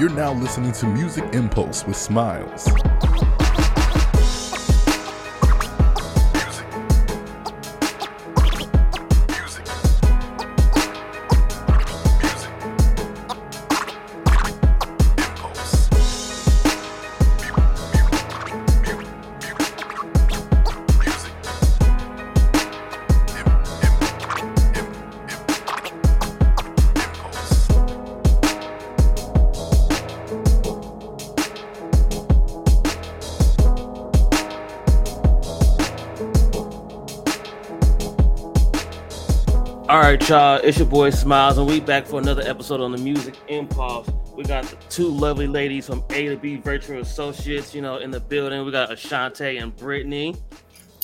You're now listening to Music Impulse with Smiles. Y'all. It's your boy Smiles, and we back for another episode on the Music Impulse. We got the two lovely ladies from A to B Virtual Associates, you know, in the building. We got Ashante and Brittany.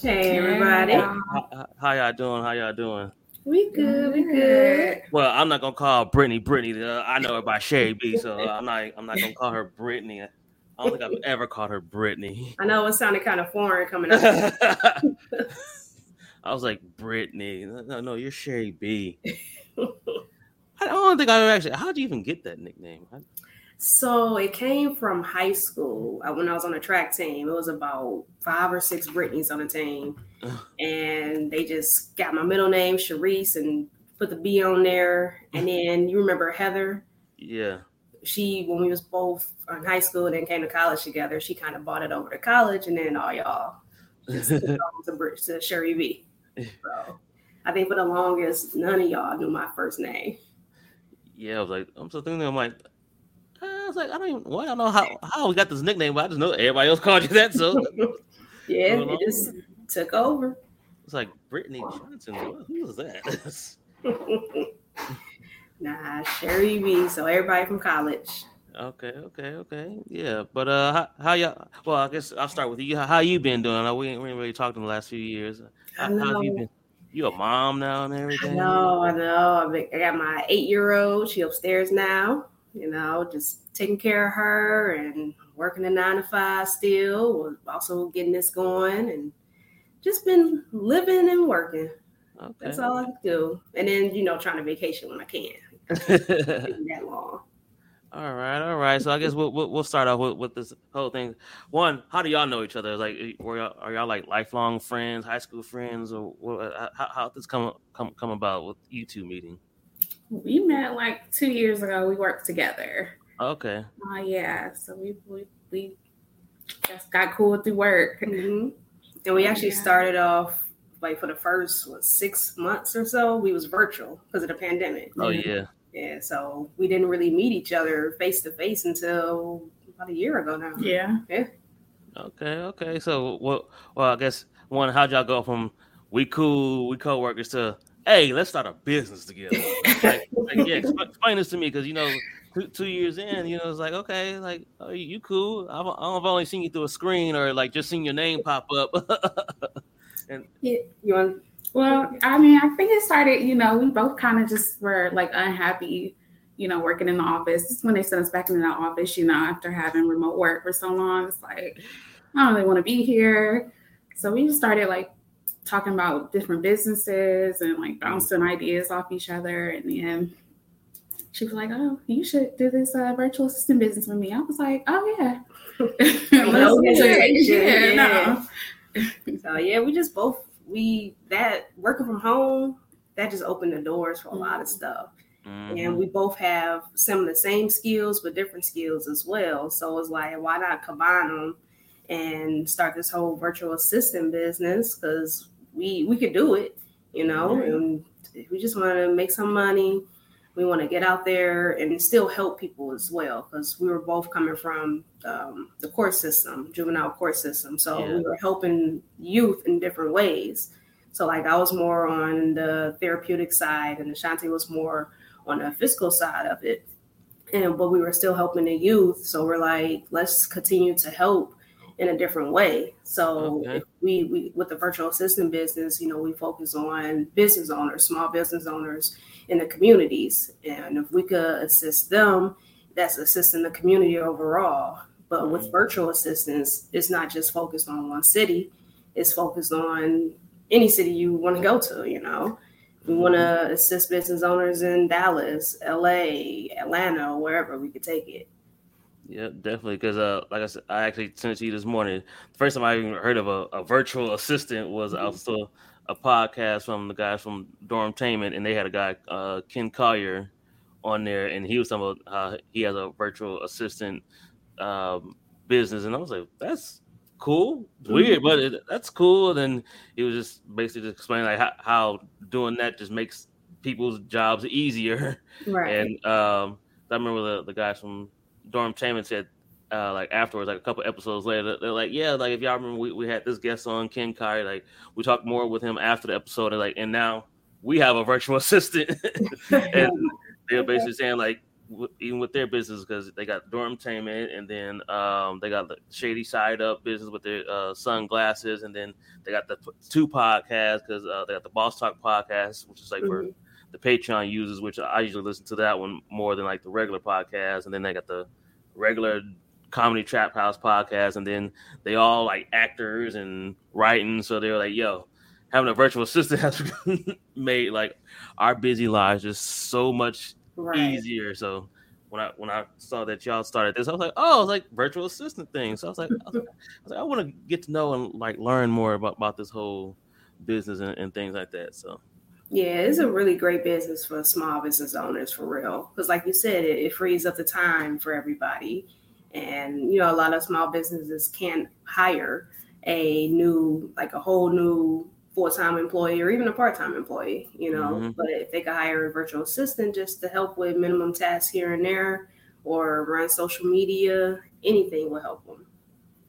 Hey, everybody. How, how y'all doing? How y'all doing? We good. We good. Well, I'm not gonna call Brittany Brittany. Uh, I know her by Sherry B, so I'm not. I'm not gonna call her Brittany. I don't think I've ever called her Brittany. I know it sounded kind of foreign coming out. I was like, Brittany. No, no, you're Sherry B. I don't think I ever actually. How'd you even get that nickname? So it came from high school uh, when I was on a track team. It was about five or six Britneys on the team, and they just got my middle name, Sharice, and put the B on there. And then you remember Heather? Yeah. She, when we was both in high school, and then came to college together, she kind of bought it over to college, and then all y'all just to, to Sherry B. So I think for the longest, none of y'all knew my first name. Yeah, I was like, I'm so thinking, I'm like, I was like, I don't even, well, I don't know how how we got this nickname, but I just know everybody else called you that. So yeah, it just took over. It's like Brittany Johnson. Who was that? nah, Sherry B. So everybody from college. Okay, okay, okay. Yeah, but uh, how, how y'all? Well, I guess I'll start with you. How, how you been doing? We ain't, we ain't really talked in the last few years. How, how have you been? You a mom now and everything? I know, I know. I got my eight year old. She upstairs now. You know, just taking care of her and working a nine to five still. Also getting this going and just been living and working. Okay. That's all I do. And then you know, trying to vacation when I can. that long. All right, all right. So I guess we'll we'll, start off with, with this whole thing. One, how do y'all know each other? Like, were y'all, are y'all like lifelong friends, high school friends, or what, how how this come come come about with you two meeting? We met like two years ago. We worked together. Okay. Uh, yeah. So we we we just got cool through work, mm-hmm. and we actually yeah. started off like for the first what, six months or so. We was virtual because of the pandemic. Oh yeah. Yeah, so we didn't really meet each other face to face until about a year ago now. Yeah. Yeah. Okay, okay. So well well I guess one, how'd y'all go from we cool, we co-workers to hey, let's start a business together. like, like, yeah, explain, explain this to me because you know two, two, years in, you know, it's like okay, like oh, you cool. I've, I've only seen you through a screen or like just seen your name pop up. and yeah, you want well, I mean, I think it started, you know, we both kind of just were like unhappy, you know, working in the office. This when they sent us back into the office, you know, after having remote work for so long. It's like, I don't really want to be here. So we just started like talking about different businesses and like bouncing ideas off each other. And then she was like, Oh, you should do this uh, virtual assistant business with me. I was like, Oh, yeah. yeah, no. so, yeah, we just both we that working from home that just opened the doors for a lot of mm-hmm. stuff. Mm-hmm. And we both have some of the same skills, but different skills as well. So it's like, why not combine them and start this whole virtual assistant business? Because we we could do it, you know. Mm-hmm. And we just want to make some money we want to get out there and still help people as well because we were both coming from um, the court system juvenile court system. So yeah. we were helping youth in different ways. So like i was more on the therapeutic side and ashanti was more on the fiscal side of it. And but we were still helping the youth. So we're like let's continue to help in a different way. So okay. we, we with the virtual assistant business, you know, we focus on business owners, small business owners in the communities. And if we could assist them, that's assisting the community overall. But with mm-hmm. virtual assistants, it's not just focused on one city, it's focused on any city you want to go to, you know. We want to mm-hmm. assist business owners in Dallas, LA, Atlanta, wherever we could take it. Yeah, definitely. Because, uh, like I said, I actually sent it to you this morning. The first time I even heard of a, a virtual assistant was mm-hmm. also a podcast from the guys from Dormtainment, and they had a guy, uh, Ken Collier, on there, and he was talking about how he has a virtual assistant um, business, and I was like, that's cool, it's weird, but it, that's cool. And then he was just basically just explaining like how, how doing that just makes people's jobs easier. Right. And um, I remember the, the guys from Dormtainment said uh, like afterwards, like a couple episodes later, they're like, yeah, like if y'all remember, we, we had this guest on Ken Kai, like we talked more with him after the episode, and like, and now we have a virtual assistant, and they're basically saying like, w- even with their business, because they got Dorm Dormtainment, and then um, they got the Shady Side Up business with their uh, sunglasses, and then they got the two podcasts because uh, they got the Boss Talk podcast, which is like mm-hmm. for the Patreon users, which I usually listen to that one more than like the regular podcast, and then they got the regular comedy trap house podcast, and then they all like actors and writing. So they're like, yo, having a virtual assistant has made like our busy lives just so much right. easier. So when I when I saw that y'all started this, I was like, oh, it's like virtual assistant thing. So I was like, I, was like, I, like, I want to get to know and like learn more about, about this whole business and, and things like that. So yeah, it's a really great business for small business owners for real. Because like you said, it, it frees up the time for everybody and you know a lot of small businesses can't hire a new like a whole new full-time employee or even a part-time employee you know mm-hmm. but if they could hire a virtual assistant just to help with minimum tasks here and there or run social media anything will help them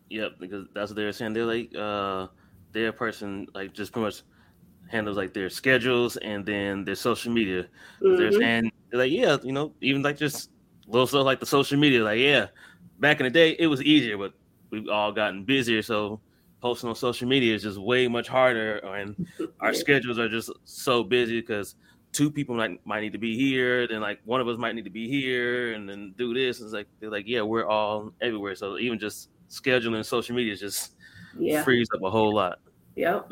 yep because that's what they're saying they're like uh they're a person like just pretty much handles like their schedules and then their social media mm-hmm. they're saying like yeah you know even like just little stuff like the social media like yeah back in the day, it was easier, but we've all gotten busier. So posting on social media is just way much harder, and our schedules are just so busy because two people might might need to be here, then like one of us might need to be here, and then do this. It's like they're like, yeah, we're all everywhere. So even just scheduling social media is just yeah. frees up a whole lot. Yep.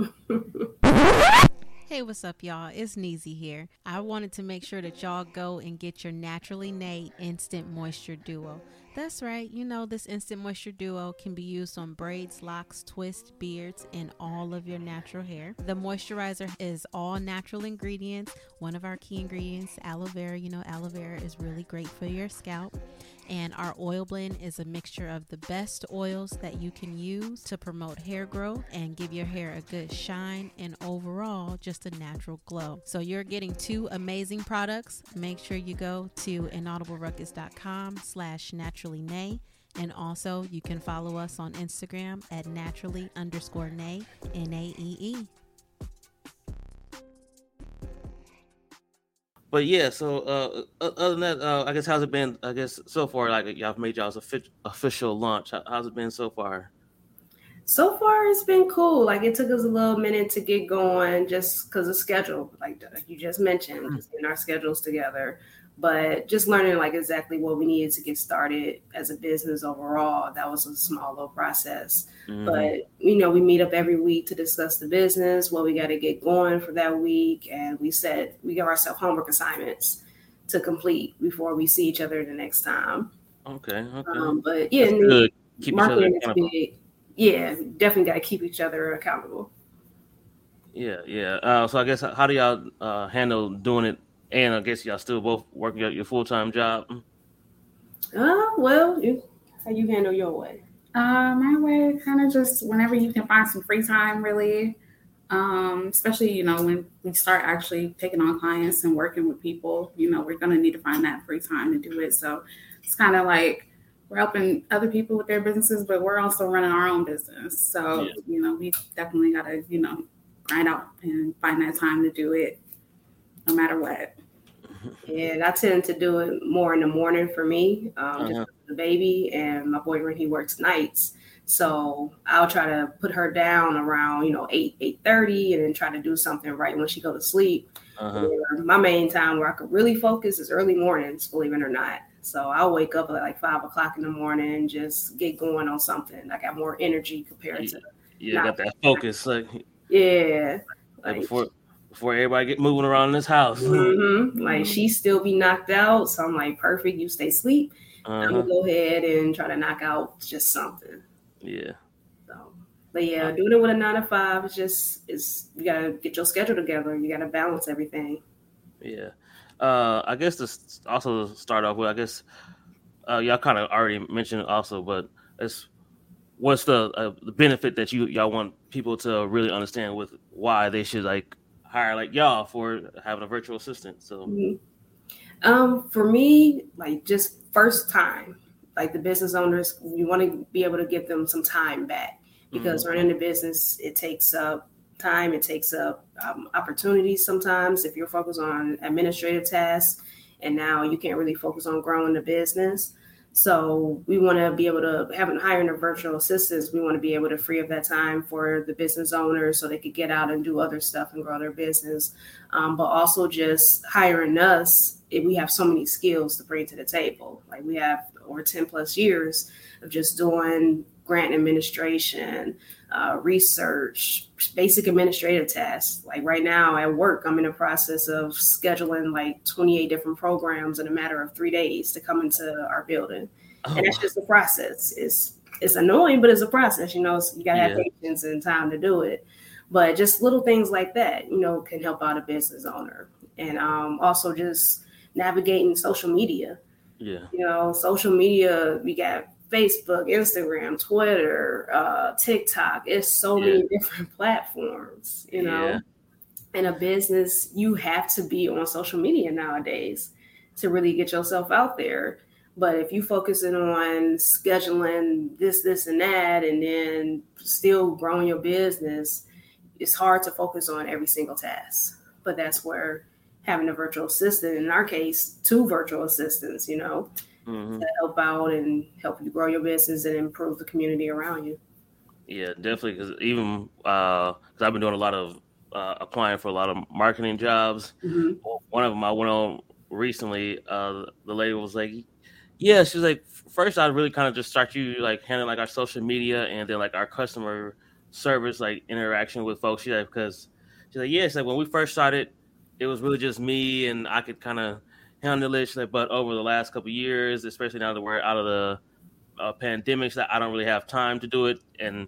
Hey, what's up, y'all? It's Neezy here. I wanted to make sure that y'all go and get your Naturally Nate Instant Moisture Duo. That's right. You know, this Instant Moisture Duo can be used on braids, locks, twists, beards, and all of your natural hair. The moisturizer is all natural ingredients. One of our key ingredients, aloe vera. You know, aloe vera is really great for your scalp. And our oil blend is a mixture of the best oils that you can use to promote hair growth and give your hair a good shine and overall just a natural glow. So you're getting two amazing products. Make sure you go to inaudibleruckus.com slash naturally nay. And also you can follow us on Instagram at naturally underscore nay, N-A-E-E. But yeah, so uh, other than that, uh, I guess how's it been? I guess so far, like y'all made y'all's official launch. how's it been so far? So far, it's been cool. Like it took us a little minute to get going, just because of schedule, like you just mentioned, just getting our schedules together but just learning like exactly what we needed to get started as a business overall that was a small little process. Mm-hmm. but you know we meet up every week to discuss the business what we got to get going for that week and we said we give ourselves homework assignments to complete before we see each other the next time. Okay okay. Um, but yeah marketing is big. Yeah definitely got to keep each other accountable. Yeah yeah. Uh, so i guess how do y'all uh, handle doing it and I guess y'all still both working at your full time job. Uh, well, you, how you handle your way? Uh, my way kind of just whenever you can find some free time, really. Um, especially you know when we start actually taking on clients and working with people, you know we're gonna need to find that free time to do it. So it's kind of like we're helping other people with their businesses, but we're also running our own business. So yeah. you know we definitely gotta you know grind out and find that time to do it no matter what. And I tend to do it more in the morning for me, um, uh-huh. just the baby and my boyfriend. He works nights, so I'll try to put her down around you know eight eight thirty, and then try to do something right when she go to sleep. Uh-huh. My main time where I could really focus is early mornings, believe it or not. So I'll wake up at like five o'clock in the morning and just get going on something. I got more energy compared yeah, to yeah, got that focus. Like yeah, like, like before before everybody get moving around in this house. Mm-hmm. Like she still be knocked out, so I'm like, perfect. You stay asleep, uh-huh. I'm gonna go ahead and try to knock out just something. Yeah. So, but yeah, doing it with a nine to five is just is you gotta get your schedule together. You gotta balance everything. Yeah. Uh, I guess to also start off with, I guess uh, y'all kind of already mentioned it also, but it's what's the uh, the benefit that you y'all want people to really understand with why they should like hire like y'all for having a virtual assistant. So, mm-hmm. um, for me, like just first time, like the business owners, you want to be able to give them some time back because mm-hmm. running the business it takes up time, it takes up um, opportunities sometimes if you're focused on administrative tasks, and now you can't really focus on growing the business. So we want to be able to have hiring a virtual assistants. We want to be able to free up that time for the business owners so they could get out and do other stuff and grow their business. Um, but also just hiring us, we have so many skills to bring to the table. Like we have over 10 plus years of just doing grant administration, uh, research, basic administrative tasks. Like right now at work, I'm in the process of scheduling like 28 different programs in a matter of three days to come into our building. Oh. And it's just a process. It's it's annoying, but it's a process. You know, so you gotta have patience and time to do it. But just little things like that, you know, can help out a business owner. And um, also just navigating social media. Yeah. You know, social media, we got Facebook, Instagram, Twitter, uh, TikTok. It's so yeah. many different platforms, you know. Yeah. In a business, you have to be on social media nowadays to really get yourself out there. But if you focusing on scheduling this, this, and that, and then still growing your business, it's hard to focus on every single task. But that's where having a virtual assistant, in our case, two virtual assistants, you know, mm-hmm. to help out and help you grow your business and improve the community around you. Yeah, definitely. Because even because uh, I've been doing a lot of uh, applying for a lot of marketing jobs. Mm-hmm. One of them I went on recently. Uh, the lady was like, "Yeah," she's like, first I'd really kind of just start you like handling like our social media and then like our customer service like interaction with folks. She's like, because she's like, yeah, It's like when we first started, it was really just me and I could kind of handle it. But over the last couple years, especially now that we're out of the uh, pandemic, that I don't really have time to do it. And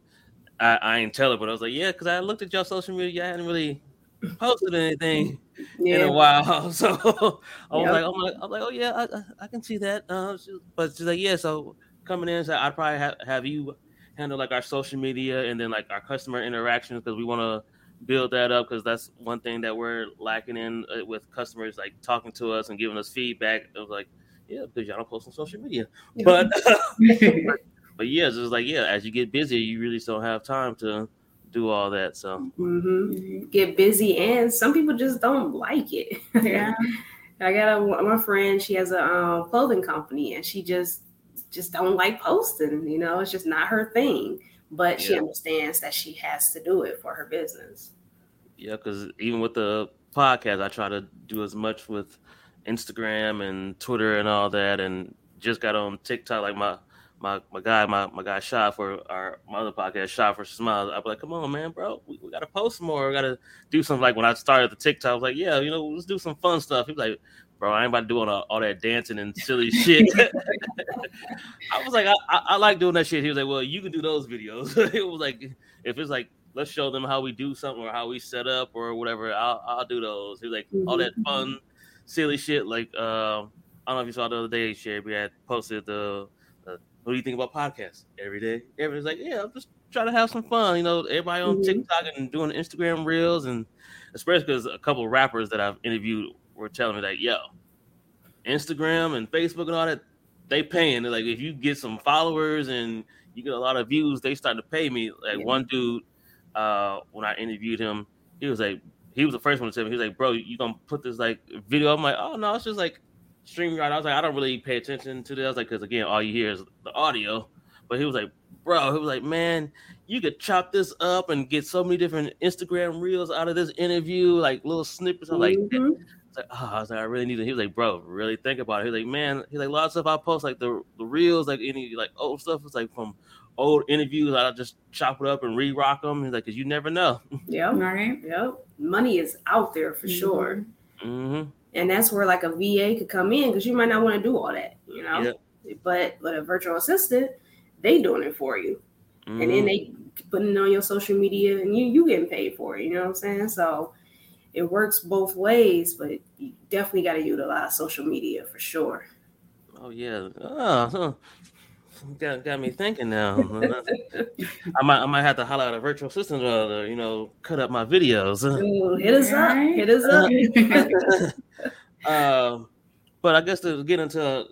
I, I ain't tell her, but I was like, yeah, because I looked at your social media, I hadn't really posted anything yeah. in a while. So I was yep. like, I'm like, I'm like, oh yeah, I, I can see that. Uh, but she's like, yeah. So coming in, so I'd probably have, have you handle like our social media and then like our customer interactions because we want to build that up because that's one thing that we're lacking in uh, with customers like talking to us and giving us feedback. It was like, yeah, because y'all don't post on social media, but, but but yeah, it's just like yeah, as you get busy, you really don't have time to do all that. So mm-hmm. get busy, and some people just don't like it. Yeah, I got a my friend. She has a um, clothing company, and she just just don't like posting. You know, it's just not her thing but yeah. she understands that she has to do it for her business. Yeah, because even with the podcast, I try to do as much with Instagram and Twitter and all that, and just got on TikTok. Like my my my guy, my my guy shot for our my other podcast, shot for smiles. I'd be like, come on, man, bro, we, we gotta post more. We gotta do something. Like when I started the TikTok, I was like, yeah, you know, let's do some fun stuff. He was like, bro, I ain't about to do all, all that dancing and silly shit. I was like, I, I, I, like doing that shit. He was like, well, you can do those videos. it was like, if it's like, let's show them how we do something or how we set up or whatever, I'll, I'll do those. He was like, all that fun, silly shit. Like, uh, I don't know if you saw the other day, Sherry, we had posted the, the, what do you think about podcasts every day? Everybody's like, yeah, I'm just trying to have some fun. You know, everybody on mm-hmm. TikTok and doing Instagram reels and especially because a couple rappers that I've interviewed were telling me that yo, Instagram and Facebook and all that, they paying. They're like if you get some followers and you get a lot of views, they start to pay me. Like yeah. one dude, uh, when I interviewed him, he was like, he was the first one to tell me, he was like, bro, you gonna put this like video? I'm like, oh no, it's just like streaming right. I was like, I don't really pay attention to this. I was like, because again, all you hear is the audio. But he was like, bro, he was like, man, you could chop this up and get so many different Instagram reels out of this interview, like little snippets. I'm mm-hmm. like, like, oh, I was like, I really need it. He was like, bro, really think about it. He was like, man, he's like, a lot of stuff I post, like the the reels, like any like old stuff, it's like from old interviews. I just chop it up and re-rock them. He's like, cause you never know. Yeah, right. Yep. Money is out there for mm-hmm. sure. Mm-hmm. And that's where like a VA could come in because you might not want to do all that, you know. Yep. But but a virtual assistant, they doing it for you, mm-hmm. and then they putting it on your social media, and you you getting paid for it. You know what I'm saying? So it works both ways, but you definitely got to utilize social media for sure. Oh yeah, oh, got got me thinking now. I might I might have to holler at a virtual assistant to you know cut up my videos. Ooh, hit us up, hit us up. uh, but I guess to get into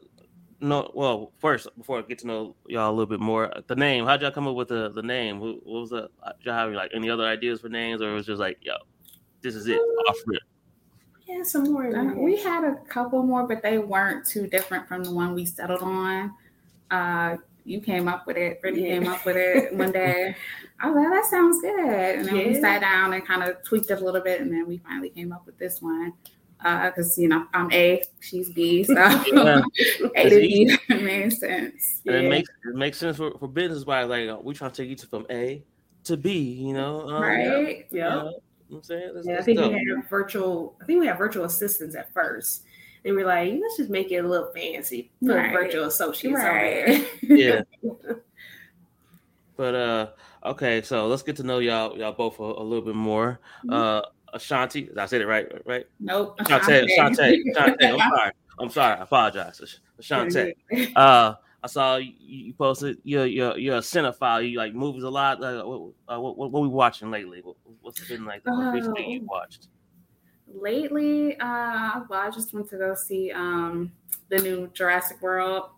no, well, first before I get to know y'all a little bit more, the name. How'd y'all come up with the the name? What, was the? Y'all have like any other ideas for names, or it was just like, yo, this is it, off rip. Yeah, some more. Uh, we had a couple more, but they weren't too different from the one we settled on. Uh, you came up with it. Brittany yeah. came up with it one day. I was like, that sounds good. And then yeah. we sat down and kind of tweaked it a little bit, and then we finally came up with this one. Because uh, you know I'm A, she's B, so yeah. A to B makes sense. And it makes it makes sense for, for business wise. Like we trying to take you to from A to B, you know, um, right? Yeah. I'm saying? Let's, yeah, I think we have virtual. I think we have virtual assistants at first, and we're like, let's just make it a little fancy for right. virtual associates. Right. yeah. but uh, okay, so let's get to know y'all y'all both a, a little bit more. Mm-hmm. Uh, Ashanti, did I said it right? Right? Nope. Ashanti. Ashanti. Ashanti. I'm sorry. I'm sorry. I apologize. Ashanti. Uh, I saw you, you posted you're you're you're a cinephile. You like movies a lot. Uh, what, uh, what, what, what we watching lately? What, what's been like the most recent thing you oh. watched? Lately, uh, well, I just went to go see um the new Jurassic World.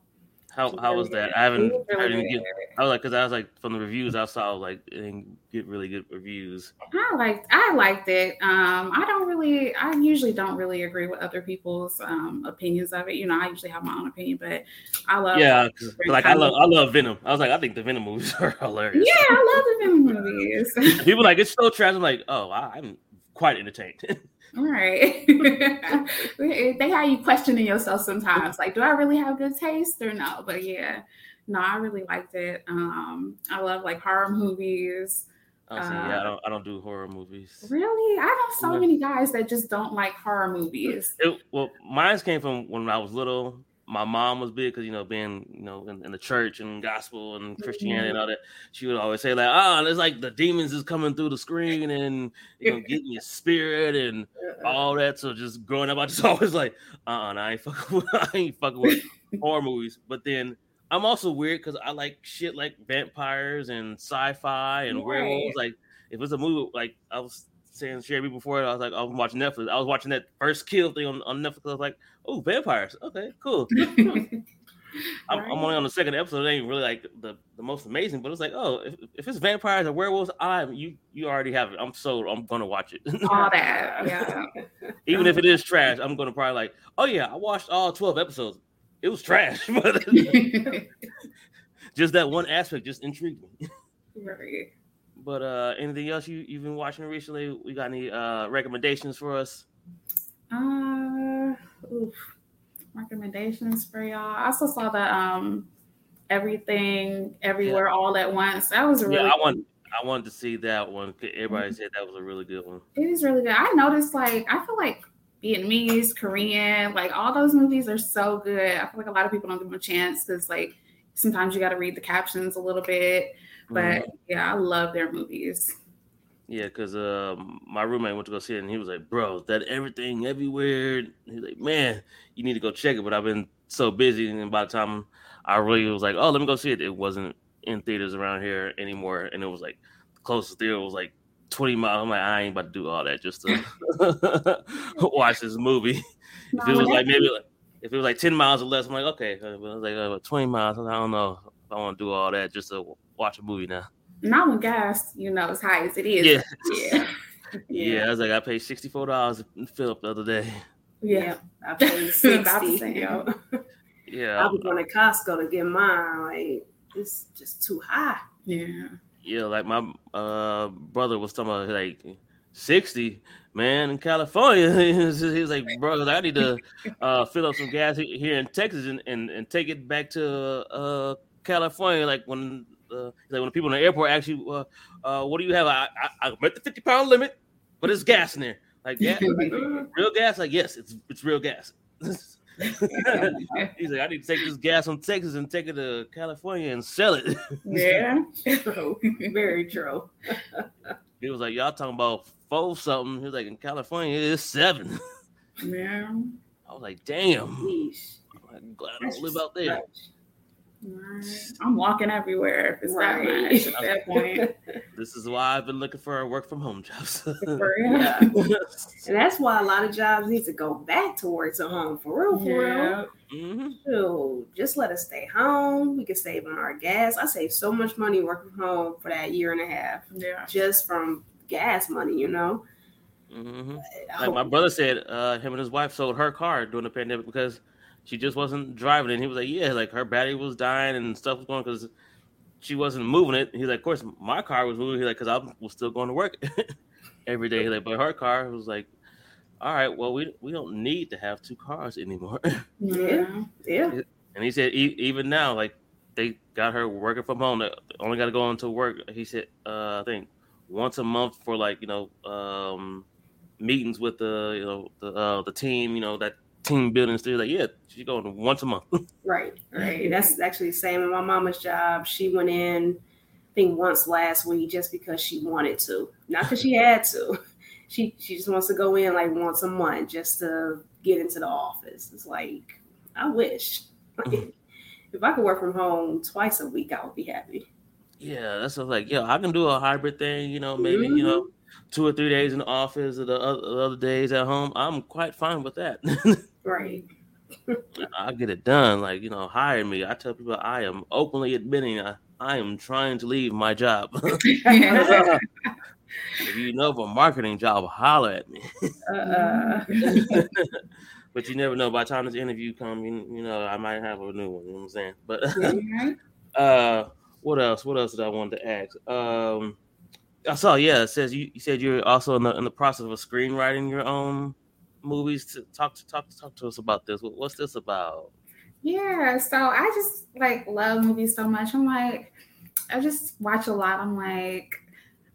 How how was that? I haven't. I didn't get. I was like, because I was like from the reviews I saw, like it didn't get really good reviews. I liked. I liked it. Um, I don't really. I usually don't really agree with other people's um opinions of it. You know, I usually have my own opinion, but I love. Yeah, like I love. I love Venom. I was like, I think the Venom movies are hilarious. Yeah, I love the Venom movies. People like it's so trash. I'm like, oh, I'm quite entertained. All right. they have you questioning yourself sometimes. Like, do I really have good taste or no? But yeah, no, I really liked it. Um, I love like horror movies. Oh, uh, yeah, I don't, I don't do horror movies. Really, I know so yeah. many guys that just don't like horror movies. It, well, mine came from when I was little my mom was big because you know being you know in, in, the church and gospel and Christianity mm-hmm. and all that. She would always say like, "Ah, oh, it's like the demons is coming through the screen and you know getting your spirit and all that." So just growing up, I just always like, "Uh, uh I ain't fucking, with, I ain't fucking with horror movies." But then I'm also weird because I like shit like vampires and sci-fi and right. werewolves. Like if it's a movie, like I was saying Sherry before. I was like, I was watching Netflix. I was watching that first kill thing on, on Netflix. I was like, oh, vampires. Okay, cool. I'm, I'm, only on the second episode. It ain't really like the, the most amazing, but it's like, oh, if, if it's vampires or werewolves, I you you already have it. I'm so I'm gonna watch it. all that, yeah. Even if it is trash, I'm gonna probably like, oh yeah, I watched all 12 episodes. It was trash, but just that one aspect just intrigued me. Right. But uh anything else you, you've been watching recently? We got any uh recommendations for us? Uh oof. recommendations for y'all. I also saw the um everything everywhere yeah. all at once. That was a really yeah, I want I wanted to see that one. Everybody mm-hmm. said that was a really good one. It is really good. I noticed like I feel like Vietnamese, Korean, like all those movies are so good. I feel like a lot of people don't give them a chance because like sometimes you got to read the captions a little bit. But mm-hmm. yeah, I love their movies. Yeah, because uh, my roommate went to go see it, and he was like, "Bro, that everything everywhere." He's like, "Man, you need to go check it." But I've been so busy, and by the time I really was like, "Oh, let me go see it," it wasn't in theaters around here anymore, and it was like the closest theater was like 20 miles. I'm like, I ain't about to do all that just to watch this movie. No, if it was like maybe like, if it was like 10 miles or less, I'm like, okay. But it was like uh, 20 miles. I don't know if I want to do all that just to watch a movie now. Not when gas, you know, as high as it is. Yeah. Yeah. yeah. I was like, I paid sixty four dollars in fill up the other day. Yeah, I paid sixty. yeah, I was going to Costco to get mine. Like it's just too high. Yeah. Yeah, like my uh, brother was talking about like sixty man in California. he was like, bro, I need to uh, fill up some gas here in Texas and, and, and take it back to uh, California. Like when uh, like when the people in the airport ask you, uh, uh, "What do you have?" I, I, I met the fifty pound limit, but it's gas in there. Like, yeah, like, real gas. Like, yes, it's it's real gas. He's like, I need to take this gas from Texas and take it to California and sell it. Yeah. True. Very true. he was like, Y'all talking about four something. He was like, In California, it's seven. Yeah. I was like, Damn. I'm glad I don't live out there. much. Right. I'm walking everywhere if it's Right. that much at that point. This is why I've been looking for work from home jobs. For real. Yeah. And that's why a lot of jobs need to go back to work to home for real, for real. Yeah. hmm Dude, just let us stay home. We can save on our gas. I saved so much money working from home for that year and a half Yeah. just from gas money, you know. hmm Like my brother said, uh, him and his wife sold her car during the pandemic because she just wasn't driving. And he was like, "Yeah, like her battery was dying and stuff was going because she wasn't moving it." He's like, "Of course, my car was moving." He's like, "Cause I was still going to work every day." He's like, "But her car was like, all right, well, we we don't need to have two cars anymore." Yeah. yeah. and he said, e- even now, like they got her working from home. They only got to go into work. He said, uh, I think once a month for like you know um, meetings with the you know the uh, the team. You know that team building still like yeah, she's going once a month. Right, right. That's actually the same in my mama's job. She went in, I think once last week just because she wanted to, not because she had to. She she just wants to go in like once a month just to get into the office. It's like I wish. Mhm. if I could work from home twice a week, I would be happy. yeah, that's what, like yeah, I can do a hybrid thing. You know, maybe you know two or three days in the office, or the other, the other days at home. I'm quite fine with that. Right. I get it done. Like you know, hire me. I tell people I am openly admitting I, I am trying to leave my job. If you know of a marketing job, holler at me. Uh, but you never know. By the time this interview comes, you, you know I might have a new one. You know what I'm saying? But uh, what else? What else did I want to ask? Um, I saw. Yeah, it says you, you said you're also in the in the process of screenwriting your own movies. To talk to talk to talk to us about this. What's this about? Yeah, so I just like love movies so much. I'm like, I just watch a lot. I'm like,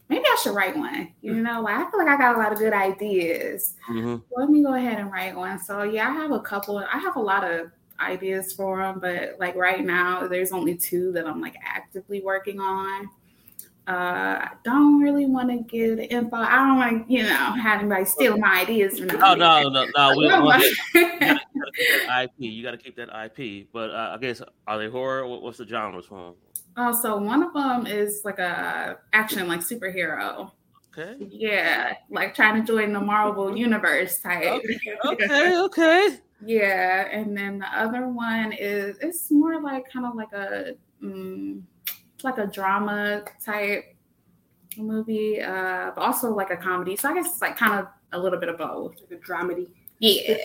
maybe I should write one. You know, like I feel like I got a lot of good ideas. hmm Let me go ahead and write one. So yeah, I have a couple. I have a lot of ideas for them, but like right now, there's only two that I'm like actively working on. Uh, I don't really want to give the info. I don't want to, you know, have anybody steal my ideas or Oh no, no, no. We, No, we- but- you gotta keep that IP. You got to keep that IP. But uh, I guess are they horror? What, what's the genres for them? Oh, so one of them is like a action, like superhero. Okay. Yeah, like trying to join the Marvel universe type. Okay. Okay. Yeah, and then the other one is it's more like kind of like a mm, it's like a drama type movie, uh, but also like a comedy. So I guess it's like kind of a little bit of both. like a dramedy. Yeah.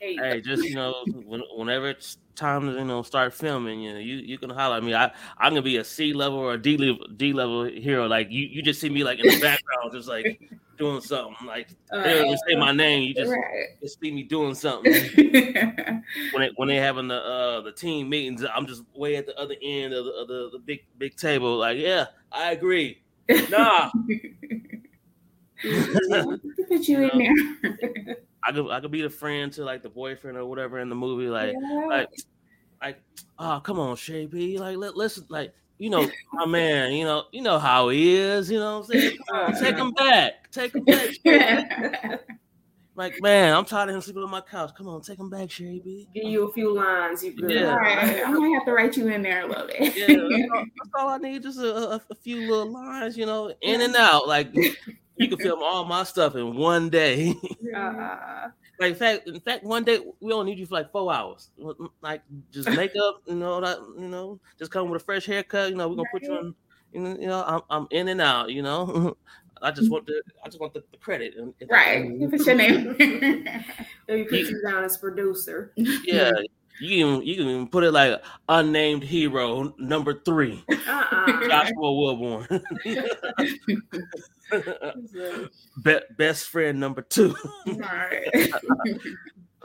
There you go. Hey, just you know, when, whenever it's time to you know start filming, you know, you, you can holler at me. I I'm gonna be a C level or a D level D level hero. Like you, you just see me like in the background, just like doing something. Like they don't even say my name. You just Right. just see me doing something. when they when they having the uh the team meetings, I'm just way at the other end of the, of the, the big big table. Like, yeah, I agree. Nah, Put you in there. I could I could be the friend to like the boyfriend or whatever in the movie. Like, Yeah. like, like, oh come on, Shay B. Like, let let's like. You know, my man. You know, you know how he is. You know what I'm saying? Come on, take him back. Take him back. Like, man, I'm tired of him sleeping on my couch. Come on, take him back, Shay B. Give you a few lines. You good. Yeah. Right. I might have to write you in there a little bit. Yeah, that's all, that's all I need. Just a, a, a few little lines, you know, in and out. Like you can film all my stuff in one day. Uh, like in fact, in fact, one day we only need you for like four hours. Like just makeup, you know, that you know, just come with a fresh haircut. You know, we're gonna put you on. You know, you know, I'm I'm in and out. You know, I just mm. want the I just want the, the credit. And, and- Right. You put your name. me put you down as producer. Yeah. You can you can even put it like unnamed hero number three, Uh-uh. Joshua Wilborn. Be- best friend number two. right.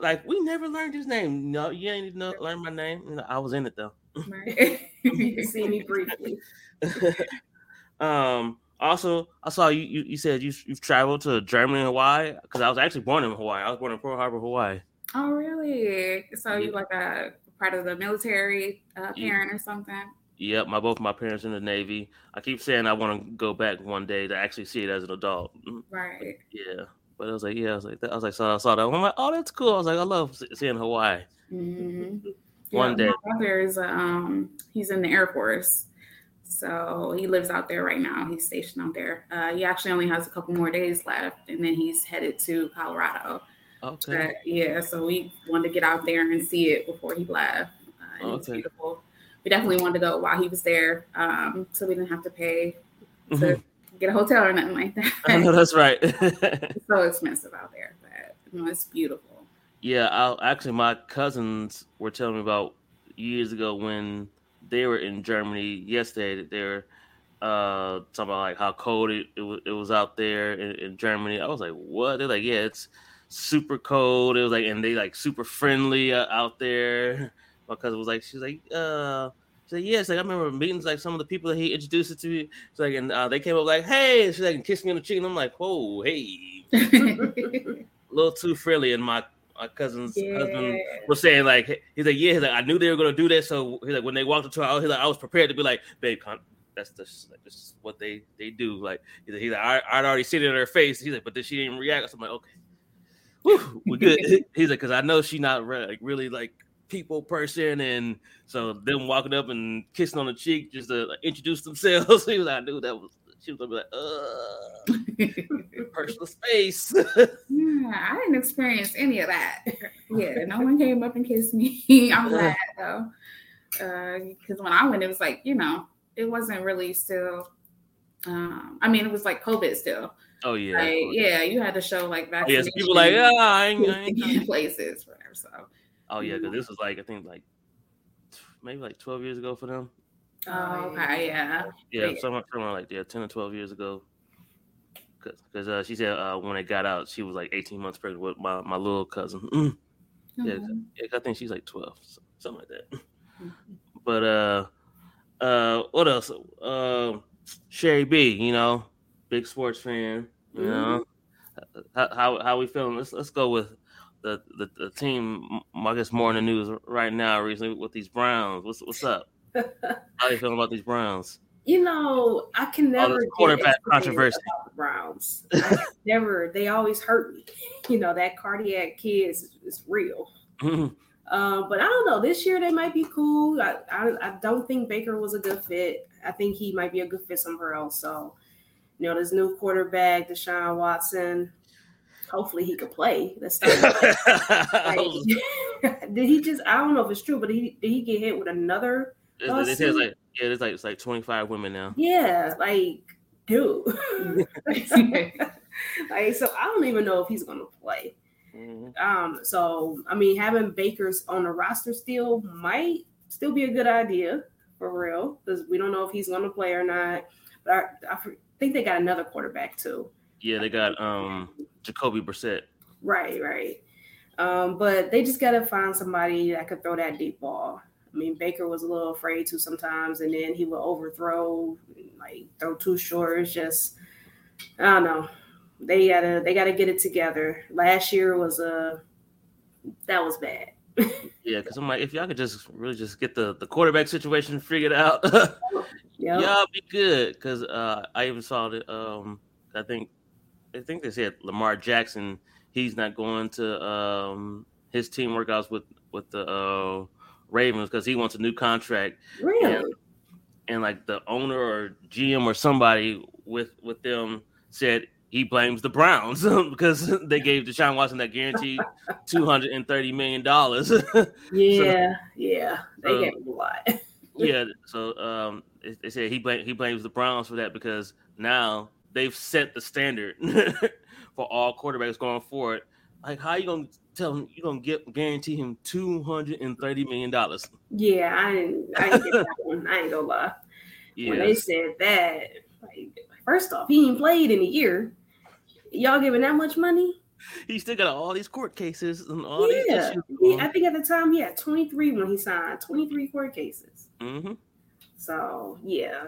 like we never learned his name. No, you ain't even know, learn my name. You know, I was in it though. right. you can see me briefly. um. Also, I saw you. You, you said you you've traveled to Germany and Hawaii because I was actually born in Hawaii. I was born in Pearl Harbor, Hawaii. Oh, really? So you like a part of the military uh, Yeah. parent or something? Yep, my both my parents in the Navy. I keep saying I want to go back one day to actually see it as an adult. Mm, Right. Yeah, but I was like, yeah, I was like, I was like, so I saw that. I'm like, oh, that's cool. I was like, I love seeing Hawaii. hmm One day. My brother is um he's in the Air Force, so he lives out there right now. He's stationed out there. Uh, he actually only has a couple more days left, and then he's headed to Colorado. Okay. But yeah, so we wanted to get out there and see it before he left. Uh, Okay. beautiful. We definitely wanted to go while he was there, um, so we didn't have to pay to Mhm. get a hotel or nothing like I know that. that's right. it's so expensive out there, but you know, it's beautiful. yeah, I actually my cousins were telling me about years ago when they were in Germany yesterday that they were uh talking about like how cold it, it, was, it was out there in, in Germany. I was like, what? They're like, yeah, it's super cold. It was like, and they like super friendly uh, out there. My cousin was like, she's like, uh, she's like, yes, like I remember meetings like some of the people that he introduced it to. me. She's like, and uh, they came up like, hey, she's like, and kissed me on the cheek, and I'm like, whoa, hey, a little too friendly. And my my cousin's husband was saying like, he's like, yeah, he's like, I knew they were gonna do that, so he's like, when they walked into our he's like, I was prepared to be like, babe, con- that's just like, this is what they they do. Like, he's like, he's like I, I'd already seen it in her face. He's like, but then she didn't react. So I'm like, okay, Whew, we're good. he's like, because I know she's not re- like really like people person, and so them walking up and kissing on the cheek just to like, introduce themselves. he was like, I knew that was. She was gonna be like, uh, personal space. Yeah, I didn't experience any of that. Yeah, no one came up and kissed me. I'm glad though, because when I went, it was like you know, it wasn't really still. Um, I mean, it was like COVID still. Oh yeah, Like, yeah, you had to show like Oh, yeah. vaccination. So people like, ah, I ain't, I ain't in places, whatever. So, Oh yeah, because this was like I think like maybe like twelve years ago for them. oh, okay, yeah, Yeah, Yeah. somewhere, somewhere like yeah, ten or twelve years ago. Because uh, she said uh, when it got out, she was like eighteen months pregnant with my, my little cousin. Mm. Yeah, Mhm. yeah, I think she's like twelve, so- something like that. Mhm. But uh, uh, what else? Uh, Sherry B, you know, big sports fan. You know, how, how how we feeling? Let's let's go with the the, the team. I guess more in the news right now recently with these Browns. What's what's up? How you feeling about these Browns? You know, I can never get quarterback controversy. Browns. Never, they always hurt me. You know, that cardiac kid is, is real. Mhm. Um, but I don't know. This year they might be cool. I, I I don't think Baker was a good fit. I think he might be a good fit somewhere else. So, you know, this new quarterback, Deshaun Watson. Hopefully he could play. Let's. Like, did he just? I don't know if it's true, but he did he get hit with another? It, it says like yeah, it's like it's like twenty five women now. Yeah, like dude. like so, I don't even know if he's gonna play. Mhm. Um, so I mean, having Baker's on the roster still might still be a good idea for real because we don't know if he's gonna play or not. But I, I think they got another quarterback too. Yeah, they got um Jacoby Brissett. Right, right. Um, but they just gotta find somebody that could throw that deep ball. I mean, Baker was a little afraid to sometimes, and then he would overthrow, like throw too short. It's just, I don't know. They gotta, they gotta get it together. Last year was a, that was bad. Yeah, because I'm like, if y'all could just really just get the the quarterback situation figured out, Yeah, y'all be good. Because uh, I even saw that. Um, I think I think they said Lamar Jackson. He's not going to um his team workouts with with the uh, Ravens because he wants a new contract. really. and like the owner or GM or somebody with with them said he blames the Browns because they gave Deshaun Watson that guaranteed two hundred and thirty million dollars. Yeah, yeah, they Um, gave a lot. Yeah, so um, they- they said he blame, he blames the Browns for that because now they've set the standard for all quarterbacks going forward. Like, how you gonna tell him you gonna get guarantee him two hundred and thirty million dollars? Yeah, I didn't, I didn't get that one. I ain't gonna lie. When they said that, like, first off, he ain't played in a year. Y'all giving that much money? he still got all these court cases and all these yeah, issues. He- I think at the time he had 23 when he signed 23 court cases. Mm-hmm. So yeah,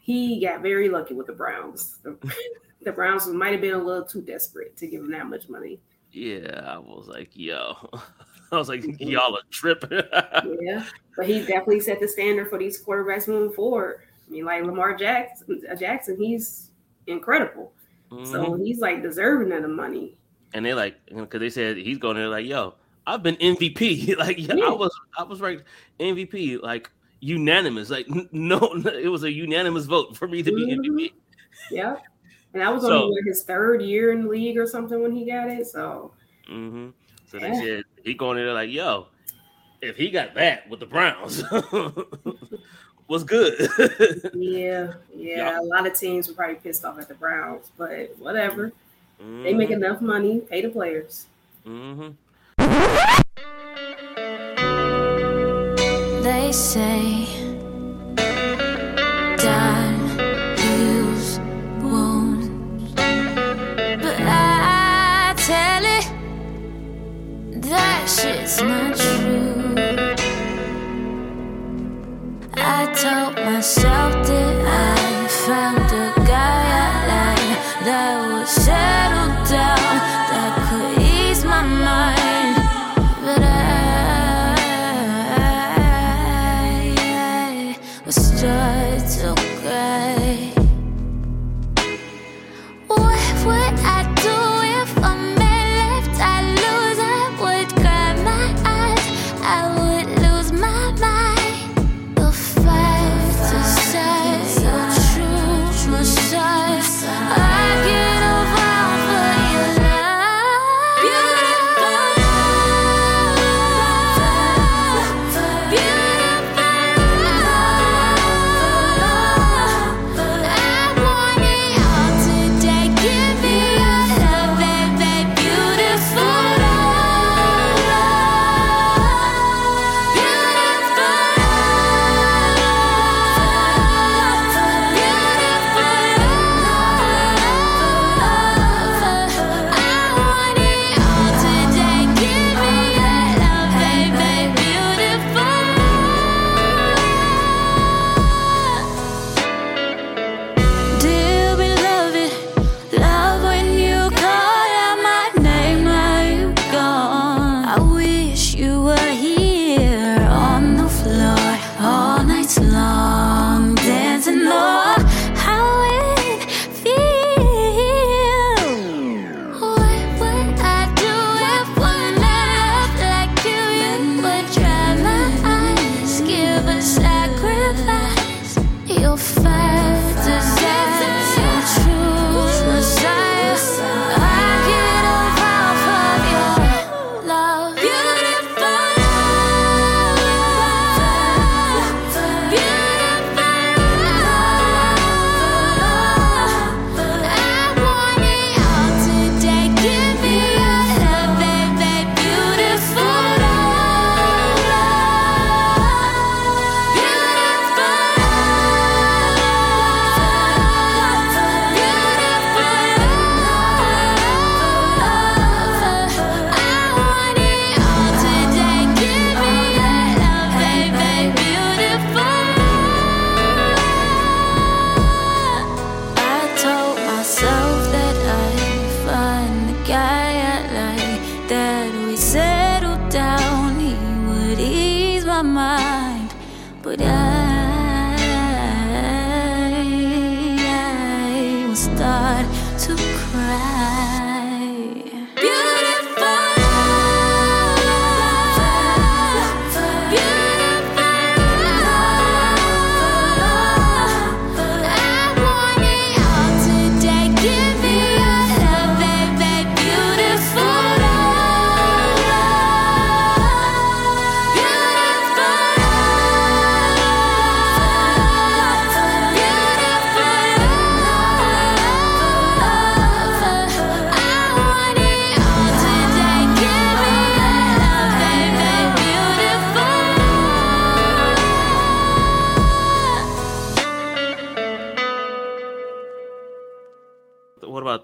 he got very lucky with the Browns. The, the Browns might have been a little too desperate to give him that much money. Yeah, I was like, yo, I was like, y'all are tripping. yeah, but he definitely set the standard for these quarterbacks moving forward. I mean, like Lamar Jackson, Jackson, he's incredible. Mm-hmm. So he's like deserving of the money. And they like because they said he's going there like, yo, I've been MVP. like, yeah, yeah, I was I was ranked MVP, like unanimous. Like, no, it was a unanimous vote for me to mm-hmm. be MVP. Yeah. And that was so, only his third year in the league or something when he got it. So, mm-hmm. so yeah. they said he going there like, yo, if he got that with the Browns, was good. yeah, yeah. A lot of teams were probably pissed off at the Browns, but whatever. Mm-hmm. They make mm-hmm. enough money, pay the players. Mm-hmm. They say time heals wounds, but I tell it that shit's not true. I told myself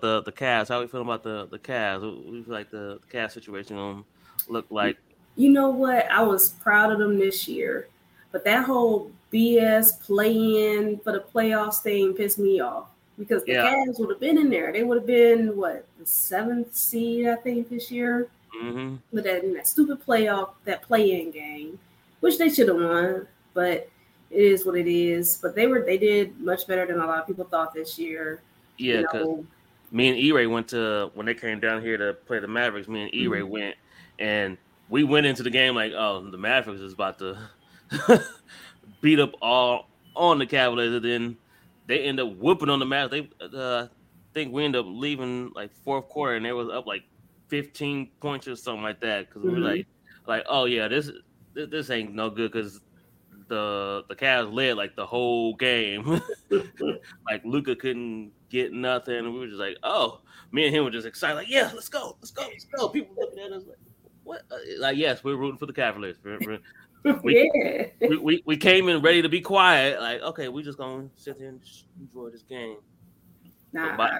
Cavs? How are we feeling about the the Cavs? What we feel like the, the Cavs situation look like? You know what? I was proud of them this year, but that whole BS play in for the playoffs thing pissed me off. because the Yeah. Cavs would have been in there. They would have been what the seventh seed, I think, this year. hmm With that, that stupid playoff, that play-in game, which they should have won, but it is what it is. But they were they did much better than a lot of people thought this year. Yeah, you because know, me and E-Ray went to when they came down here to play the Mavericks. Me and E-Ray Mhm. went, and we went into the game like, oh, the Mavericks is about to beat up all on the Cavaliers. And then they end up whooping on the Mavericks. They, uh, think we end up leaving like fourth quarter, and they was up like 15 points or something like that. Because we were Mhm. like, like, oh yeah, this this, this ain't no good because the the Cavs led like the whole game. like Luka couldn't get nothing. We were just like, oh, me and him were just excited, like, yeah, let's go, let's go, let's go. People looking at us like, what? Uh, Like, yes, we're rooting for the Cavaliers. We- yeah. we, we, we came in ready to be quiet. Like, okay, we just gonna sit there and enjoy this game. Nah, By,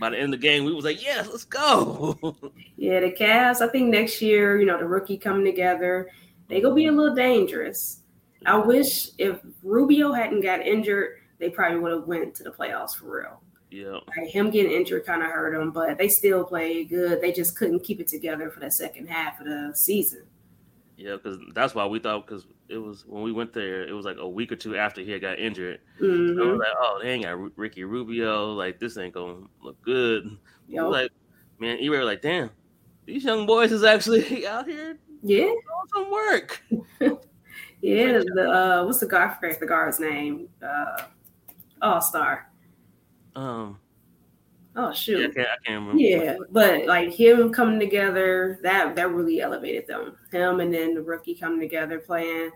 by the end of the game, we was like, yes, let's go. Yeah, the Cavs. I think next year, you know, the rookie coming together, they gonna be a little dangerous. I wish if Rubio hadn't got injured, they probably would have went to the playoffs for real. Yeah, Like him getting injured kind of hurt them, but they still played good. They just couldn't keep it together for the second half of the season. yeah, because that's why we thought because it was when we went there, it was like a week or two after he had got injured. I hmm was like, oh, they ain't got Ricky Rubio. Like, this ain't gonna look good. Was like, man, E-Ray was like, damn, these young boys is actually out here yeah, doing some work. yeah. The uh, what's the guard? I forget the guard's name. Uh, All Star. Um, Oh yeah, I shoot. can't, I can't remember. Yeah, but like him coming together, that that really elevated them. Him and then the rookie coming together playing.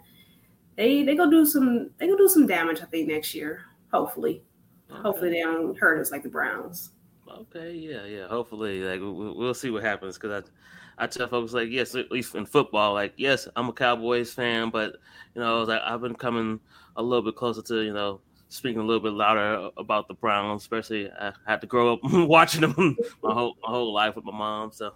They they go do some they go do some damage. I think next year. Hopefully, Okay. hopefully they don't hurt us like the Browns. Okay, yeah, yeah. Hopefully, like we- we- we'll see what happens. Because I, I tell folks like, yes, at least in football, like, yes, I'm a Cowboys fan, but you know, like I've been coming a little bit closer to you know speaking a little bit louder about the Browns. Especially, I had to grow up watching them my whole my whole life with my mom. So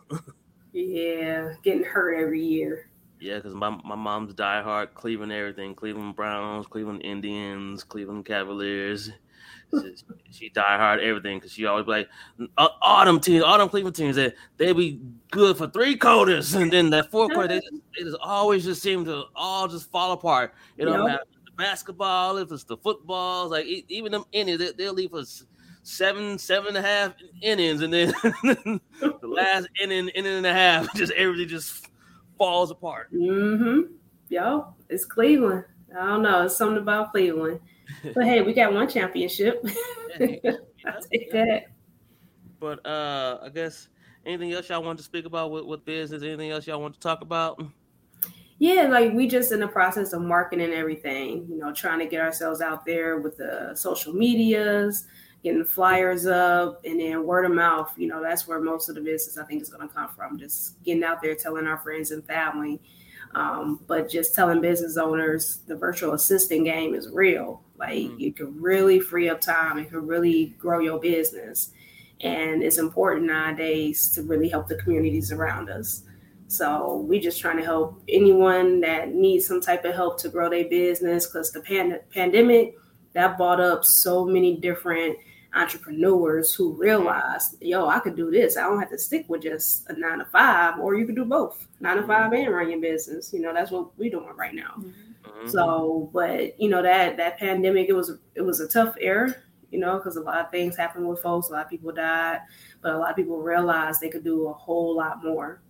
Yeah, getting hurt every year. yeah, because my my mom's diehard Cleveland everything, Cleveland Browns, Cleveland Indians, Cleveland Cavaliers. She, she diehard everything because she always be like "Uh, all them teams, all them Cleveland teams that they be good for three quarters, and then that fourth quarter they just, they just always just seem to all just fall apart. It don't Yep. matter if it's the basketball, if it's the footballs, like even them innings, they, they'll leave us seven, seven and a half innings, and then the last inning, inning and a half, just everything just falls apart. Mm-hmm. Yo, it's Cleveland. I don't know. It's something about Cleveland. But hey, we got one championship. I'll take that. But uh, I guess anything else y'all want to speak about with, with business? Anything else y'all want to talk about? Yeah, like we just in the process of marketing everything, you know, trying to get ourselves out there with the social medias, getting flyers up, and then word of mouth. You know, that's where most of the business I think is going to come from. Just getting out there, telling our friends and family, um, but just telling business owners the virtual assistant game is real. Like Mhm. you can really free up time. It can really grow your business, and it's important nowadays to really help the communities around us. So we just trying to help anyone that needs some type of help to grow their business because the pan- pandemic that brought up so many different entrepreneurs who realized, yo, I could do this. I don't have to stick with just a nine to five, or you could do both, nine to five and run your business. You know, that's what we're doing right now. Mhm. So, but you know that that pandemic, it was it was a tough era, you know, because a lot of things happened with folks. A lot of people died, but a lot of people realized they could do a whole lot more.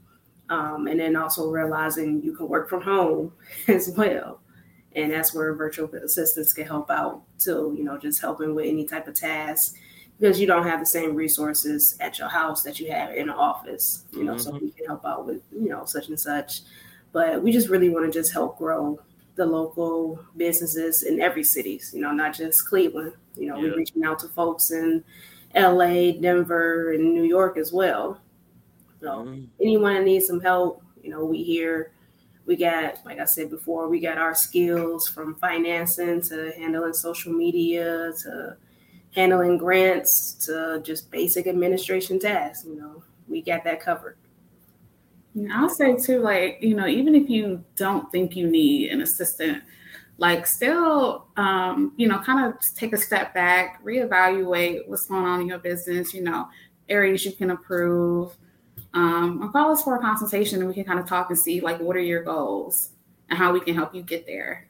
Um, and then also realizing you can work from home as well, and that's where virtual assistants can help out too. You know, just helping with any type of task because you don't have the same resources at your house that you have in the office. You know, so Mhm. we can help out with you know such and such. But we just really want to just help grow the local businesses in every cities, you know, not just Cleveland. You know, Yeah. we're reaching out to folks in LA, Denver, and New York as well. So Mhm. anyone that needs some help, you know, we here. We got, like I said before, we got our skills from financing to handling social media to handling grants to just basic administration tasks. You know, we got that covered. And I'll say too, like, you know, even if you don't think you need an assistant, like still um, you know, kind of take a step back, reevaluate what's going on in your business, you know, areas you can improve. Um, or call us for a consultation and we can kind of talk and see like what are your goals and how we can help you get there.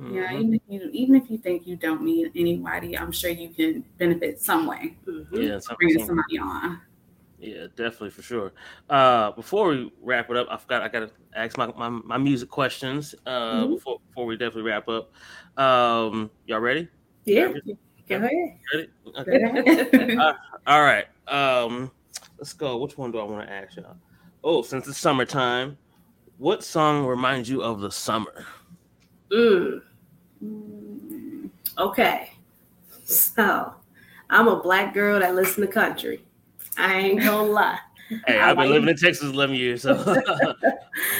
Mm-hmm. Yeah, even if you even if you think you don't need anybody, I'm sure you can benefit some way. Mm-hmm. Yeah, bringing somebody on. Yeah, definitely for sure. Uh, before we wrap it up, I forgot I got to ask my, my, my music questions. Uh, mm-hmm. before before we definitely wrap up. Um, y'all ready? Yeah. Ready? Go ahead. Ready? Okay. uh, all right. Um, let's go. Which one do I want to ask y'all? Oh, since it's summertime, what song reminds you of the summer? Mm. Okay. So, I'm a black girl that listens to country. I ain't gonna lie. Hey, I've been like, living in Texas 11 years, so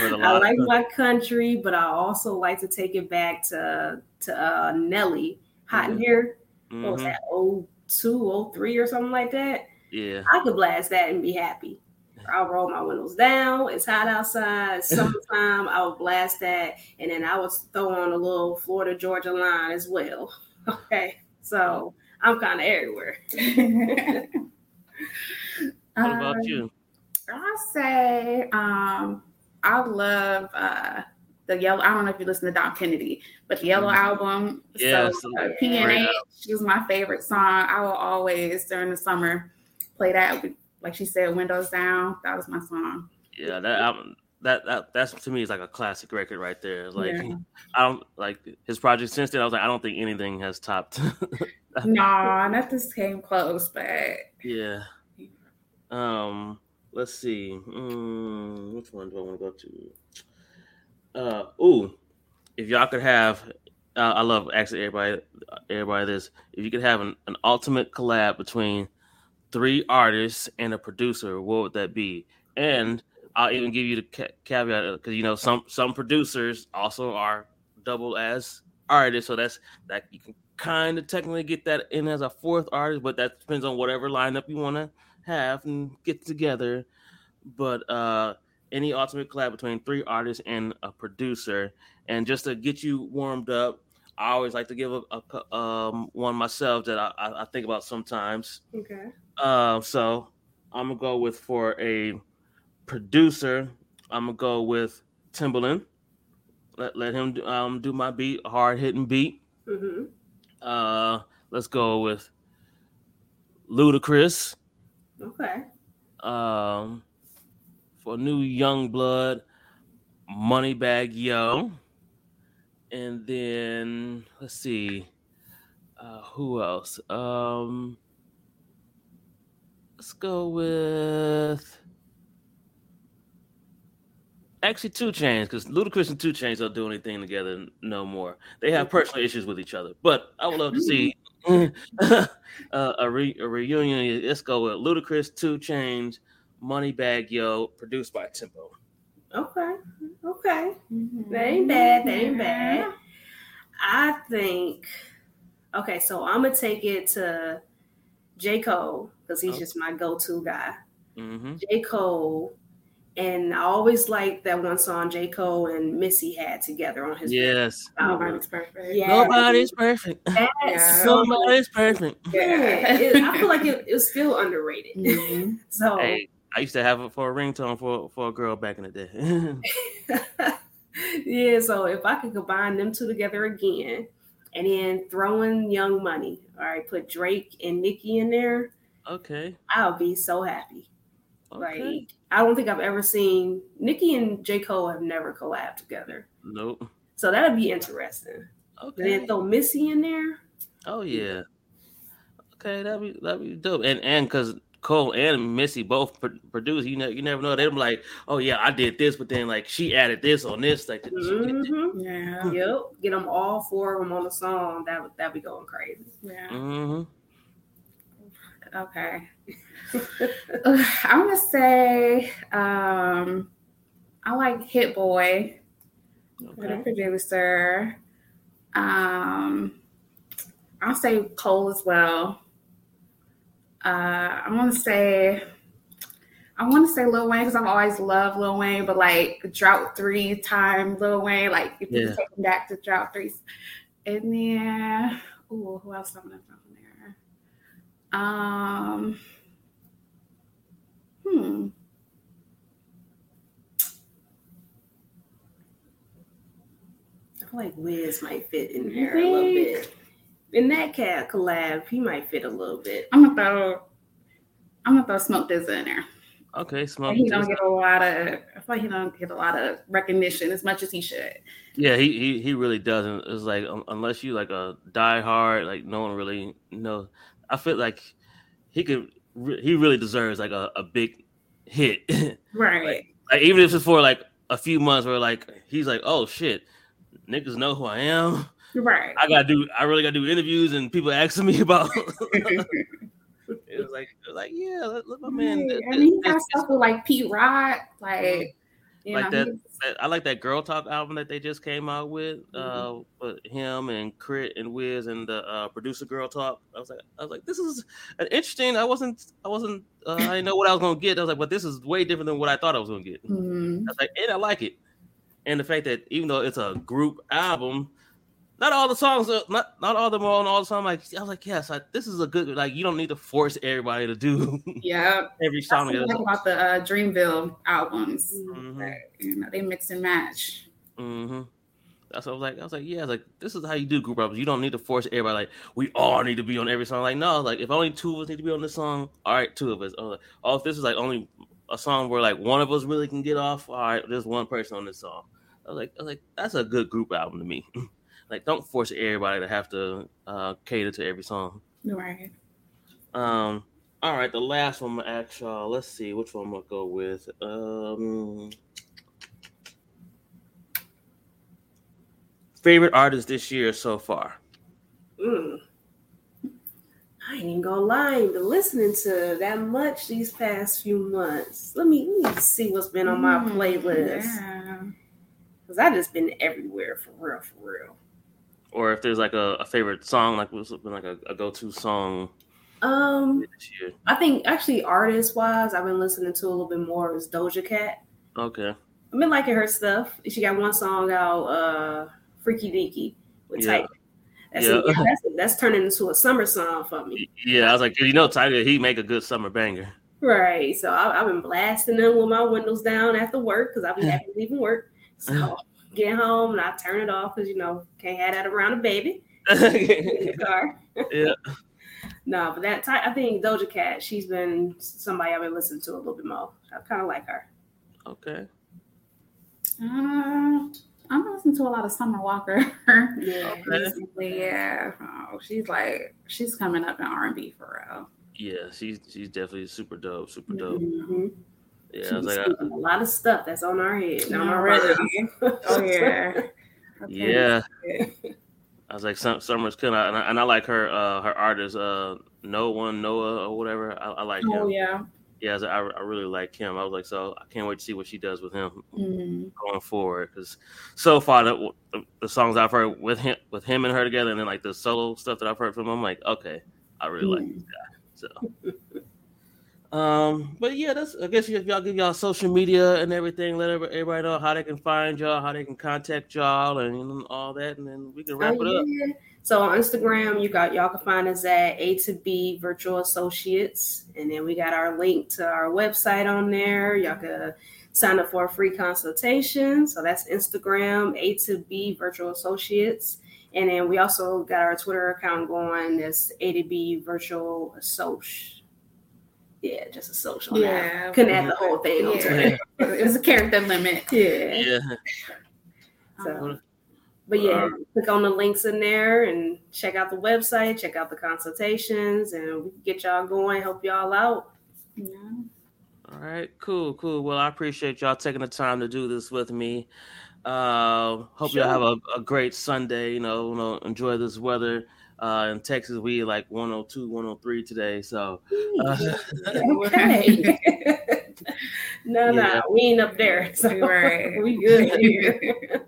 I like my country, but I also like to take it back to to uh, Nelly, Hot in mm-hmm. Here. Mm-hmm. What was that? Oh two, oh three, or something like that. Yeah, I could blast that and be happy. I'll roll my windows down. It's hot outside. It's summertime. I would blast that, and then I would throw on a little Florida Georgia line as well. Okay, so I'm kind of everywhere. what about um, you? I say um, I love uh, the yellow. I don't know if you listen to Dom Kennedy, but the yellow mm-hmm. album. Yes, so, uh, PNH is my favorite song. I will always during the summer play that. Like she said, windows down. That was my song. Yeah, that album. That, that that's to me is like a classic record right there. Like yeah. I don't like his project since then. I was like, I don't think anything has topped. nah, nothing came close, but yeah. Um, let's see. Mm, which one do I want to go to? Uh, ooh, if y'all could have, uh, I love asking everybody, everybody this. If you could have an, an ultimate collab between three artists and a producer, what would that be? And I'll even give you the ca- caveat because you know some some producers also are double as artists, so that's that you can kind of technically get that in as a fourth artist, but that depends on whatever lineup you want to have and get together. But uh, any ultimate collab between three artists and a producer, and just to get you warmed up, I always like to give a, a um, one myself that I, I, think about sometimes. Okay. Uh, so I'm gonna go with for a producer. I'm gonna go with Timbaland. Let let him do, um, do my beat, hard hitting beat. Mm-hmm. Uh, let's go with Ludacris. Okay. Um, for new young blood, Moneybagg Yo, and then let's see, uh, who else? Um, let's go with actually 2 Chainz because Ludacris and 2 Chainz don't do anything together no more. They have personal issues with each other, but I would love to see uh, a, re- a reunion. Let's go with Ludacris, 2 Chainz money bag Yo, produced by Timbo. Okay, okay, mm-hmm. that ain't bad. That ain't bad. I think. Okay, so I'm gonna take it to J Cole because he's oh. just my go-to guy. Mm-hmm. J Cole and I always like that one song J. Cole and Missy had together on his Yes. Nobody's perfect. Yeah. Nobody's perfect. That's Nobody's perfect. Yeah. it, I feel like it, it's still underrated. Mm-hmm. so hey, I used to have it for a ringtone for, for a girl back in the day. yeah, so if I could combine them two together again and then throw in Young Money, all right, put Drake and Nicki in there. Okay. I'll be so happy. Okay. Like I don't think I've ever seen Nicki and J. Cole have never collabed together. Nope. So that'd be interesting. Okay. And then throw Missy in there. Oh yeah. Okay, that'd be that'd be dope. And and because Cole and Missy both produce, you know, you never know. They're like, oh yeah, I did this, but then like she added this on this. Like, mm-hmm. yeah, yep. Get them all four of them on the song. That would that be going crazy. Yeah. Mm-hmm. Okay. I'm gonna say um, I like Hit Boy, okay. the producer. Um, I'll say Cole as well. Uh, I'm gonna say I'm want to say Lil Wayne because I've always loved Lil Wayne, but like Drought Three time Lil Wayne, like if you Yeah. take him back to Drought Three, and then oh, who else I'm gonna throw in there? Um, hmm. I feel like Wiz might fit in there a little bit. In that cat collab, he might fit a little bit. I'm gonna throw. I'm gonna throw Smoke DZA in there. Okay, smoke. he don't get a lot of. I feel like he don't get a lot of recognition as much as he should. Yeah, he, he he really doesn't. It's like um, unless you like a die hard, like no one really knows. I feel like he could. Re- he really deserves like a, a big hit. Right. like even if it's for like a few months, where like he's like, oh shit, niggas know who I am. Right. I gotta do. I really gotta do interviews, and people asking me about. it was like, it was like yeah, let, let my man. Right. I mean, he got stuff with like Pete Rock, like you Like know, that- that- I like that Girl Talk album that they just came out with, uh, Mm-hmm. with him and K.R.I.T. and Wiz and the uh, producer Girl Talk. I was like, I was like, this is an interesting. I wasn't, I wasn't, uh, I didn't know what I was gonna get. I was like, but this is way different than what I thought I was gonna get. Mhm. I was like, and I like it, and the fact that even though it's a group album. Not all the songs, are, not not all of them are on all the songs. Like I was like, yes, I, this is a good. Like you don't need to force everybody to do yeah. every song. like about the uh, Dreamville albums. Mhm. That, you know, they mix and match. Mm-hmm. That's what I was like. I was like, yeah, like this is how you do group albums. You don't need to force everybody like we all need to be on every song. Like, no, like if only two of us need to be on this song, all right, two of us. Oh, like, oh if this is like only a song where like one of us really can get off, all right, there's one person on this song. I was like, I was like, that's a good group album to me. like, don't force everybody to have to uh, cater to every song. Right. Um, all right, the last one I'm ask y'all. Let's see which one I'm gonna go with. Um, favorite artist this year so far. Mm. I ain't even gonna lie, I ain't been listening to that much these past few months. Let me let me see what's been on my Mm, playlist. Yeah. Cause I just been everywhere for real, for real. Or if there's like a, a favorite song, like what's been like a, a go-to song Um, this year. I think actually artist wise, I've been listening to a little bit more is Doja Cat. Okay. I've been liking her stuff. She got one song out, uh, Freaky Deaky with Yeah. Tyga. That's, Yeah. that's that's turning into a summer song for me. Yeah, I was like, you know, Tyga, he make a good summer banger. Right. So I, I've been blasting them with my windows down after work because I've been happy leaving work. So get home and I turn it off because you know can't have that around a baby in the car. Yeah. No, but that Tyga, I think Doja Cat. She's been somebody I've been listening to a little bit more. I kind of like her. okay. Uh, I'm listening to a lot of Summer Walker. Yeah. recently. Yeah. Oh, she's like she's coming up in R and B for real. Yeah, she's she's definitely super dope, super dope. Mhm. Yeah, I She's was like, uh, a lot of stuff that's on our head. and on our Already. Oh yeah. Okay. yeah. I was like, Summer's killing, it. and I, and I like her, uh, her artist, uh, No One Noah or whatever. I, I like him. Oh him. yeah. Yeah, I, was like, I, I really like him. I was like, so I can't wait to see what she does with him Mhm. going forward. Because so far, the, the songs I've heard with him, with him and her together, and then like the solo stuff that I've heard from him, I'm like, okay, I really like this guy. So, um, but yeah, that's I guess if y'all give y'all social media and everything, let everybody know how they can find y'all, how they can contact y'all, and all that, and then we can wrap Oh, it up. So on Instagram, you got y'all can find us at A to B Virtual Associates, and then we got our link to our website on there. Y'all can sign up for a free consultation. So that's Instagram A to B Virtual Associates, and then we also got our Twitter account going. That's A to B Virtual Associate. Yeah, just a social. Yeah, Yeah. couldn't add the whole thing on Yeah. Twitter. It was a character limit. Yeah. Yeah, So, but yeah, Uh, click on the links in there and check out the website, check out the consultations, and we can get y'all going, help y'all out. Yeah. All right, cool, cool. Well, I appreciate y'all taking the time to do this with me. Uh, hope y'all have a, a great Sunday. You know, you know, enjoy this weather. Uh, in Texas, we like 102, 103 today. So, uh, Okay. no, Yeah. no, we ain't up there. So Right. we good here.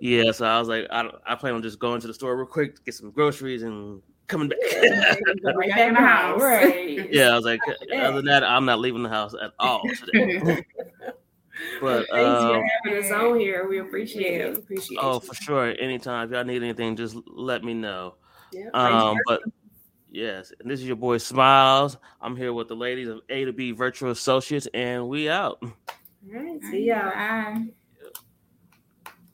yeah. So I was like, I, I plan on just going to the store real quick, get some groceries, and coming back. right back in the house. Right. yeah, I was like, other than that, I'm not leaving the house at all today. but Thanks for um, having us on here. We appreciate Yeah, it. appreciate oh, you. for sure. Anytime if y'all need anything, just let me know. Yeah. Um, but yes, and this is your boy Smiles. I'm here with the ladies of A to B Virtual Associates, and we out. All right. See y'all. Bye.